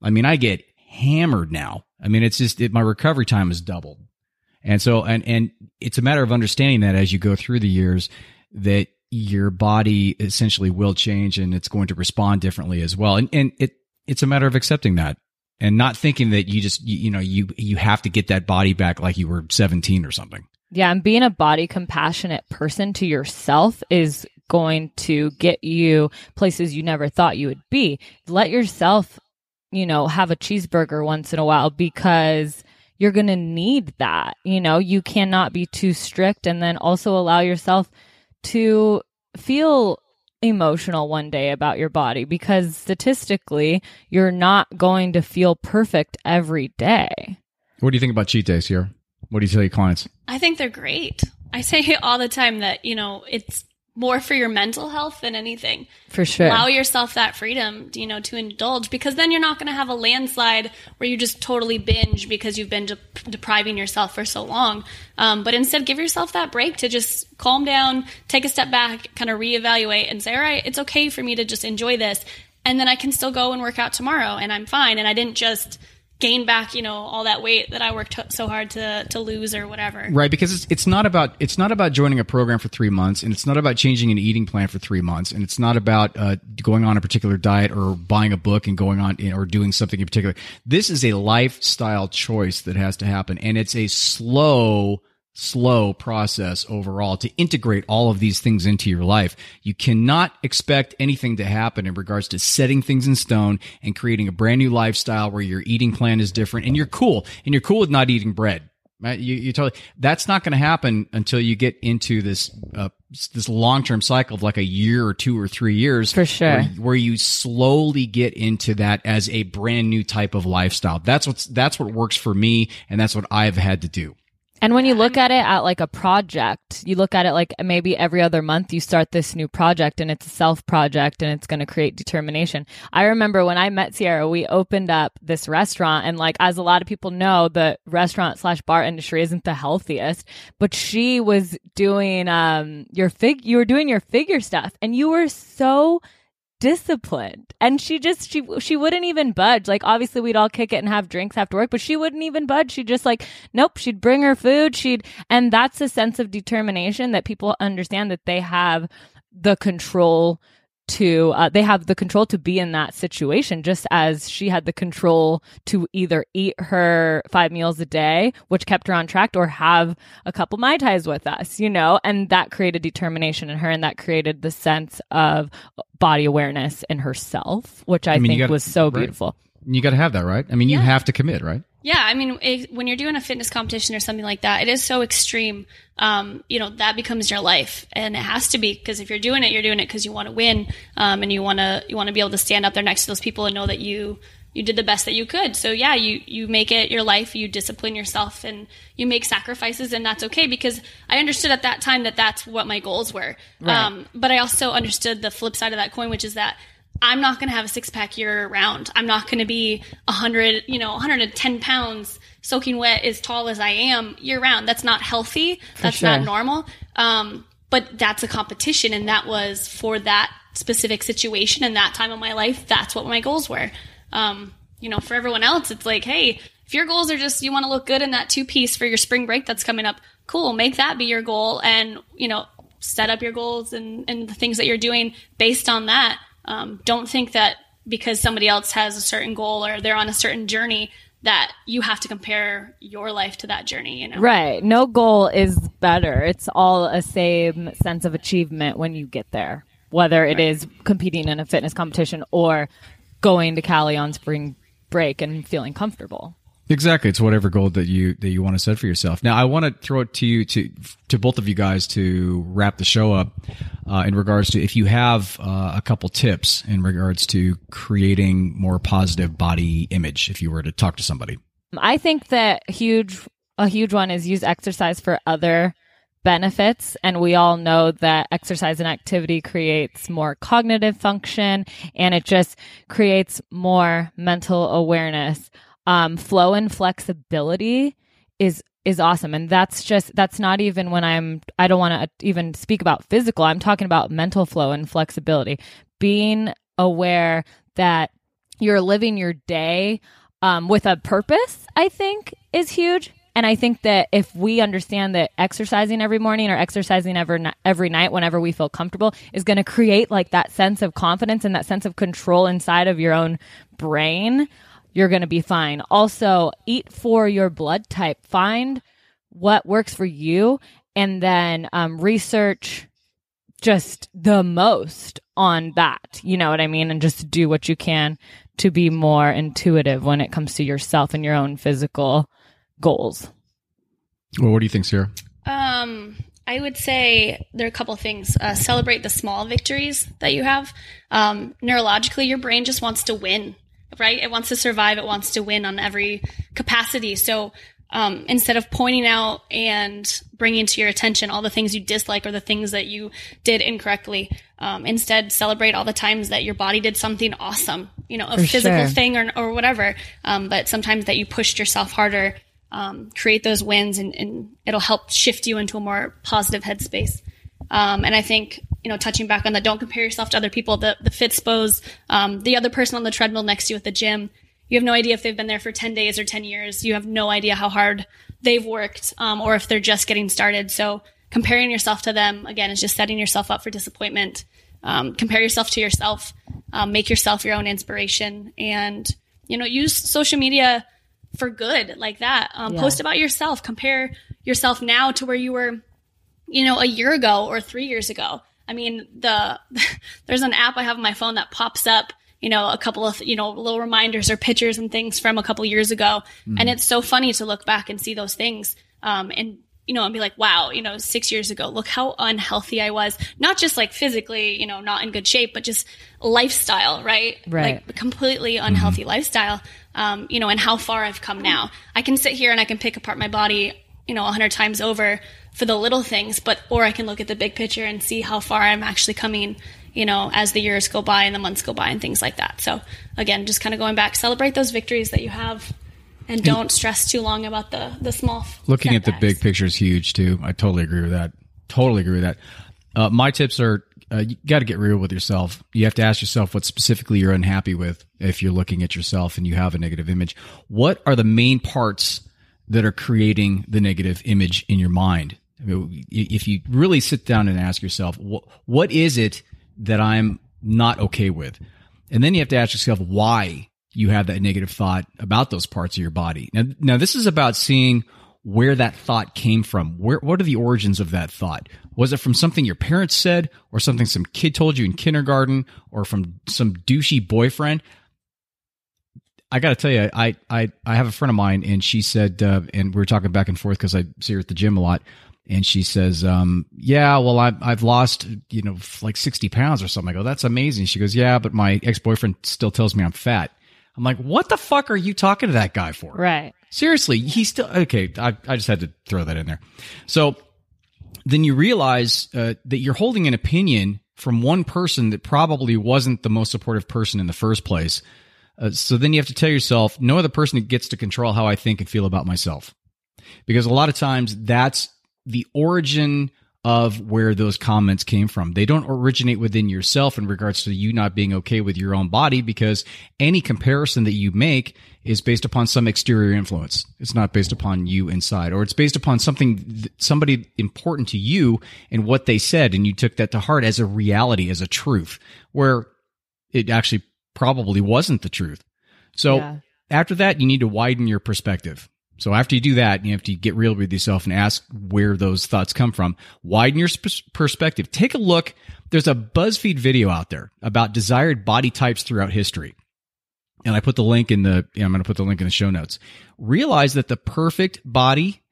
E: I mean, I get hammered now. I mean, it's just it, my recovery time is doubled, and so and and it's a matter of understanding that as you go through the years that your body essentially will change and it's going to respond differently as well, and and it it's a matter of accepting that and not thinking that you just you, you know you you have to get that body back like you were 17 or something.
F: Yeah, and being a body compassionate person to yourself is going to get you places you never thought you would be. Let yourself, you know, have a cheeseburger once in a while because you're going to need that. You know, you cannot be too strict and then also allow yourself to feel emotional one day about your body because statistically, you're not going to feel perfect every day.
E: What do you think about cheat days here? What do you tell your clients?
A: I think they're great. I say (laughs) all the time that, you know, it's more for your mental health than anything.
F: For sure.
A: Allow yourself that freedom, you know, to indulge because then you're not going to have a landslide where you just totally binge because you've been de- depriving yourself for so long. Um, but instead, give yourself that break to just calm down, take a step back, kind of reevaluate and say, all right, it's okay for me to just enjoy this. And then I can still go and work out tomorrow and I'm fine. And I didn't just gain back, you know, all that weight that I worked so hard to, to lose or whatever.
E: Right, because it's it's not about it's not about joining a program for three months, and it's not about changing an eating plan for three months, and it's not about uh, going on a particular diet or buying a book and going on or doing something in particular. This is a lifestyle choice that has to happen, and it's a slow slow process overall to integrate all of these things into your life. You cannot expect anything to happen in regards to setting things in stone and creating a brand new lifestyle where your eating plan is different and you're cool and you're cool with not eating bread. Right? You, you totally, that's not going to happen until you get into this, uh, this long-term cycle of like a year or two or three years.
F: For sure.
E: Where, where you slowly get into that as a brand new type of lifestyle. That's what's, that's what works for me. And that's what I've had to do.
F: And when you look at it at like a project, you look at it like maybe every other month you start this new project and it's a self project and it's going to create determination. I remember when I met Sierra, we opened up this restaurant and like, as a lot of people know, the restaurant slash bar industry isn't the healthiest, but she was doing, um, your fig, you were doing your figure stuff and you were so disciplined. And she just she she wouldn't even budge. Like obviously we'd all kick it and have drinks after work but she wouldn't even budge. She'd just like nope she'd bring her food. She'd and that's a sense of determination that people understand that they have the control to uh, they have the control to be in that situation just as she had the control to either eat her five meals a day which kept her on track or have a couple mai tais with us you know and that created determination in her and that created the sense of body awareness in herself which i,
E: mean,
F: think
E: gotta-
F: was so
E: right.
F: beautiful
E: You got to have that, right? I mean, you have to commit, right?
A: Yeah, I mean, it, when you're doing a fitness competition or something like that, it is so extreme. Um, you know, that becomes your life, and it has to be because if you're doing it, you're doing it because you want to win, um, and you want to you want to be able to stand up there next to those people and know that you you did the best that you could. So yeah, you you make it your life, you discipline yourself and you make sacrifices and that's okay because I understood at that time that that's what my goals were. Um, but I also understood the flip side of that coin which is that I'm not going to have a six pack year round. I'm not going to be 100, you know, 110 pounds soaking wet as tall as I am year round. That's not healthy. that's
F: sure.
A: not normal. Um, but that's a competition and that was for that specific situation and that time of my life. That's what my goals were. Um, you know, for everyone else, it's like, hey, if your goals are just you want to look good in that two piece for your spring break that's coming up, cool. Make that be your goal and, you know, set up your goals and, and the things that you're doing based on that. Um, don't think that because somebody else has a certain goal or they're on a certain journey that you have to compare your life to that journey, you know?
F: Right. No goal is better. It's all a same sense of achievement when you get there, whether it is competing in a fitness competition or going to Cali on spring break and feeling comfortable.
E: Exactly. It's whatever goal that you that you want to set for yourself. Now, I want to throw it to you to to both of you guys to wrap the show up uh, in regards to if you have uh, a couple tips in regards to creating more positive body image. If you were to talk to somebody,
F: I think that huge a huge one is use exercise for other benefits and we all know that exercise and activity creates more cognitive function and it just creates more mental awareness um, flow and flexibility is is awesome. And that's just that's not even when i'm i don't want to even speak about physical. I'm talking about mental flow and flexibility. Being aware that you're living your day um, with a purpose i think is huge. And i think that if we understand that exercising every morning or exercising every, every night whenever we feel comfortable is going to create like that sense of confidence and that sense of control inside of your own brain you're going to be fine. Also, eat for your blood type. Find what works for you and then um, research just the most on that. You know what I mean? And just do what you can to be more intuitive when it comes to yourself and your own physical goals.
E: well, what do you think, Sierra?
A: Um, I would say there are a couple of things. Uh, celebrate the small victories that you have. Um, neurologically, your brain just wants to win, right? It wants to survive. It wants to win on every capacity. So um, instead of pointing out and bringing to your attention all the things you dislike or the things that you did incorrectly, um, instead celebrate all the times that your body did something awesome, you know, a
F: For
A: physical
F: sure.
A: thing or, or whatever. Um, but sometimes that you pushed yourself harder, um, create those wins and, and it'll help shift you into a more positive headspace. Um, and I think, you know, touching back on that, don't compare yourself to other people, the, the Fitspos, um, the other person on the treadmill next to you at the gym. You have no idea if they've been there for 10 days or 10 years. You have no idea how hard they've worked, um, or if they're just getting started. So comparing yourself to them, again, is just setting yourself up for disappointment. Um, compare yourself to yourself, um, make yourself your own inspiration and, you know, use social media for good like that. Um,
F: Yeah.
A: Post about yourself, compare yourself now to where you were you know, a year ago or three years ago. I mean, the (laughs) there's an app I have on my phone that pops up, you know, a couple of you know little reminders or pictures and things from a couple years ago, and it's so funny to look back and see those things, um, and you know, and be like, wow, you know, six years ago, look how unhealthy I was. Not just like physically, you know, not in good shape, but just lifestyle, right?
F: Right.
A: Like completely unhealthy lifestyle. Um, you know, and how far I've come now. I can sit here and I can pick apart my body, you know, a hundred times over for the little things, but or I can look at the big picture and see how far I'm actually coming, you know, as the years go by and the months go by and things like that. So again, just kind of going back, celebrate those victories that you have, and don't stress too long about the the small.
E: Looking at the big picture is huge too. I totally agree with that. Totally agree with that. Uh, my tips are uh, you got to get real with yourself. You have to ask yourself what specifically you're unhappy with if you're looking at yourself and you have a negative image. What are the main parts that are creating the negative image in your mind? I mean, if you really sit down and ask yourself, what, is it that I'm not okay with? And then you have to ask yourself why you have that negative thought about those parts of your body. Now, now this is about seeing where that thought came from. Where, what are the origins of that thought? Was it from something your parents said or something some kid told you in kindergarten or from some douchey boyfriend? I got to tell you, I, I, I have a friend of mine and she said, uh, and we are talking back and forth because I see her at the gym a lot. And she says, um, yeah, well, I, I've lost, you know, like 60 pounds or something. I go, that's amazing. She goes, yeah, but my ex boyfriend still tells me I'm fat. I'm like, what the fuck are you talking to that guy for?
F: Right.
E: Seriously, he's still okay. I, I just had to throw that in there. So then you realize uh, that you're holding an opinion from one person that probably wasn't the most supportive person in the first place. Uh, so then you have to tell yourself, no other person gets to control how I think and feel about myself. Because a lot of times that's the origin of where those comments came from. They don't originate within yourself in regards to you not being okay with your own body because any comparison that you make is based upon some exterior influence. It's not based upon you inside or it's based upon something somebody important to you and what they said and you took that to heart as a reality as a truth where it actually probably wasn't the truth. So
F: Yeah.
E: after that you need to widen your perspective. So after you do that, you have to get real with yourself and ask where those thoughts come from. Widen your sp- perspective. Take a look. There's a BuzzFeed video out there about desired body types throughout history. And I put the link in the, yeah, I'm going to put the link in the show notes. Realize that the perfect body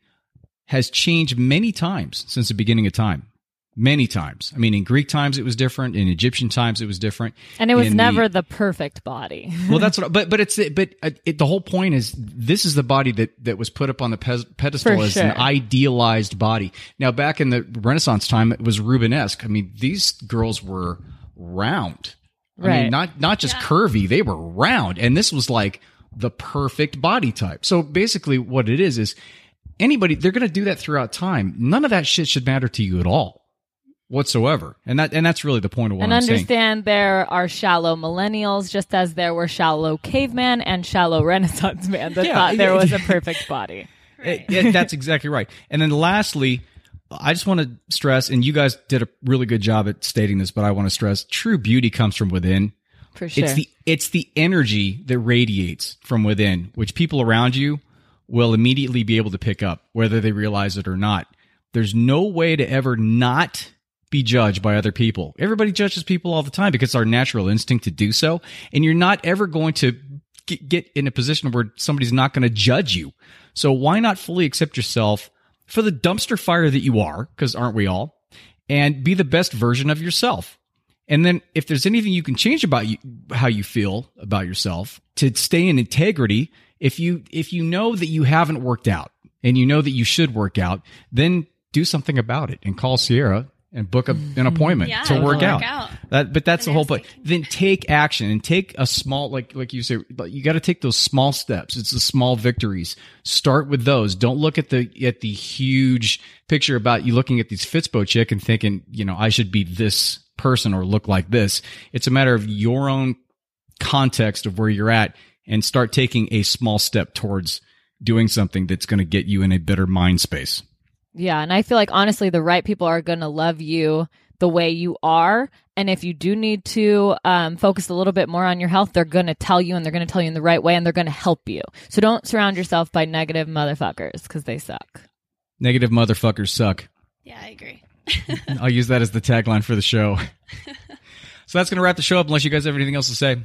E: has changed many times since the beginning of time. Many times. I mean, in Greek times it was different. In Egyptian times it was different.
F: And it was
E: In
F: never the perfect body. (laughs)
E: well, that's what. But but it's but uh, it, the whole point is this is the body that that was put up on the pes- pedestal
F: For
E: as an idealized body. Now, back in the Renaissance time, it was Rubenesque. I mean, these girls were round. I mean, not not just curvy; they were round, and this was like the perfect body type. So basically, what it is is anybody they're going to do that throughout time. None of that shit should matter to you at all whatsoever, and that and that's really the point of what
F: and
E: I'm saying.
F: And understand there are shallow millennials, just as there were shallow caveman and shallow Renaissance man that
E: Yeah,
F: thought there was a (laughs) perfect body.
E: It- it- that's exactly right. And then lastly, I just want to stress, and you guys did a really good job at stating this, but I want to stress true beauty comes from within.
F: For sure.
E: It's the it's the energy that radiates from within, which people around you will immediately be able to pick up, whether they realize it or not. There's no way to ever not be judged by other people. Everybody judges people all the time because it's our natural instinct to do so. And you're not ever going to get, in a position where somebody's not going to judge you. So why not fully accept yourself for the dumpster fire that you are? Because aren't we all? And be the best version of yourself. And then if there's anything you can change about you, how you feel about yourself to stay in integrity, if you, if you know that you haven't worked out and you know that you should work out, then do something about it and call Sierra and book a, an mm-hmm. appointment
A: Yeah,
E: to work
A: work
E: out.
A: out.
E: That, but that's the whole point. Then take action and take a small, like, like you say, you got to take those small steps. It's the small victories. Start with those. Don't look at the, at the huge picture about you looking at these Fitspo chick and thinking, you know, I should be this person or look like this. It's a matter of your own context of where you're at and start taking a small step towards doing something that's going to get you in a better mind space.
F: Yeah, and I feel like honestly, the right people are going to love you the way you are. And if you do need to um, focus a little bit more on your health, they're going to tell you and they're going to tell you in the right way and they're going to help you. So don't surround yourself by negative motherfuckers because they suck.
E: Negative motherfuckers suck.
A: Yeah, I agree. (laughs)
E: I'll use that as the tagline for the show. (laughs) so that's going to wrap the show up unless you guys have anything else to say.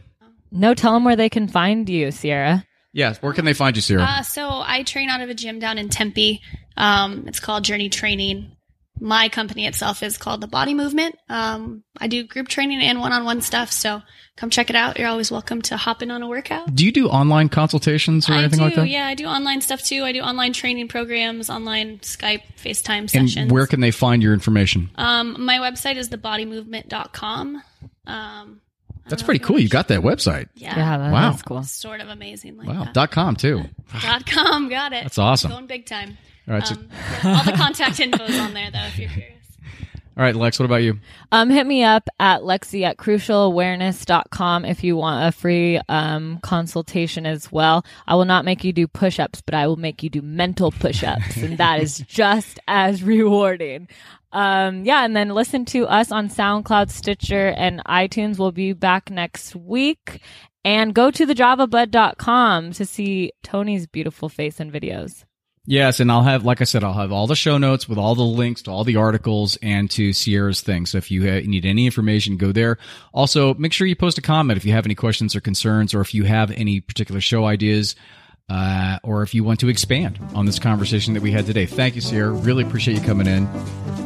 F: No, tell them where they can find you, Sierra.
E: Yeah, where can they find you, Sierra?
A: Uh, so I train out of a gym down in Tempe. Um, it's called Journey Training. My company itself is called the Body Movement. Um, I do group training and one-on-one stuff. So come check it out. You're always welcome to hop in on a workout.
E: do you do online consultations or
A: I
E: anything
A: do,
E: like that?
A: yeah. I do online stuff too. I do online training programs, online Skype, FaceTime
E: And
A: sessions.
E: where can they find your information?
A: um, my website is thebodymovement.com. Um,
E: That's pretty cool. You got that website.
A: yeah,
F: Yeah, that-
E: Wow.
F: that's cool.
A: sort of amazing. Like
E: Wow.
A: that.
E: Dot com too.
A: Dot com, got it.
E: That's awesome.
A: Going big time.
E: All right. So,
A: Um, yeah, all the contact info is on there though, if you're curious.
E: All right, Lex. What about you?
F: Um, hit me up at Lexi at crucialawareness.com if you want a free um, consultation as well. I will not make you do push ups, but I will make you do mental push ups, and that is (laughs) just as rewarding. Um, yeah, and then listen to us on SoundCloud, Stitcher, and iTunes. We'll be back next week. And go to thejavabud.com to see Tony's beautiful face and videos.
E: Yes, and I'll have, like I said, I'll have all the show notes with all the links to all the articles and to Sierra's thing. So if you uh, need any information, go there. Also, make sure you post a comment if you have any questions or concerns, or if you have any particular show ideas, uh, or if you want to expand on this conversation that we had today. Thank you, Sierra. Really appreciate you coming in.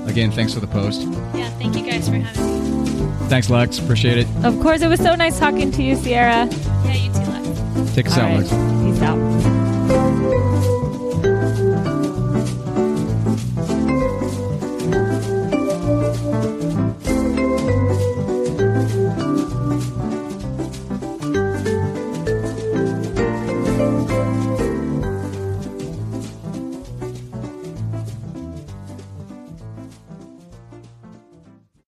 E: Again, thanks for the post.
A: Yeah, thank you guys for having me.
E: Thanks, Lex. Appreciate it.
F: Of course, it was so nice talking to you, Sierra.
A: Yeah, you too, Lex.
E: Take us
F: All
E: out,
F: right.
E: Lex.
F: Peace out.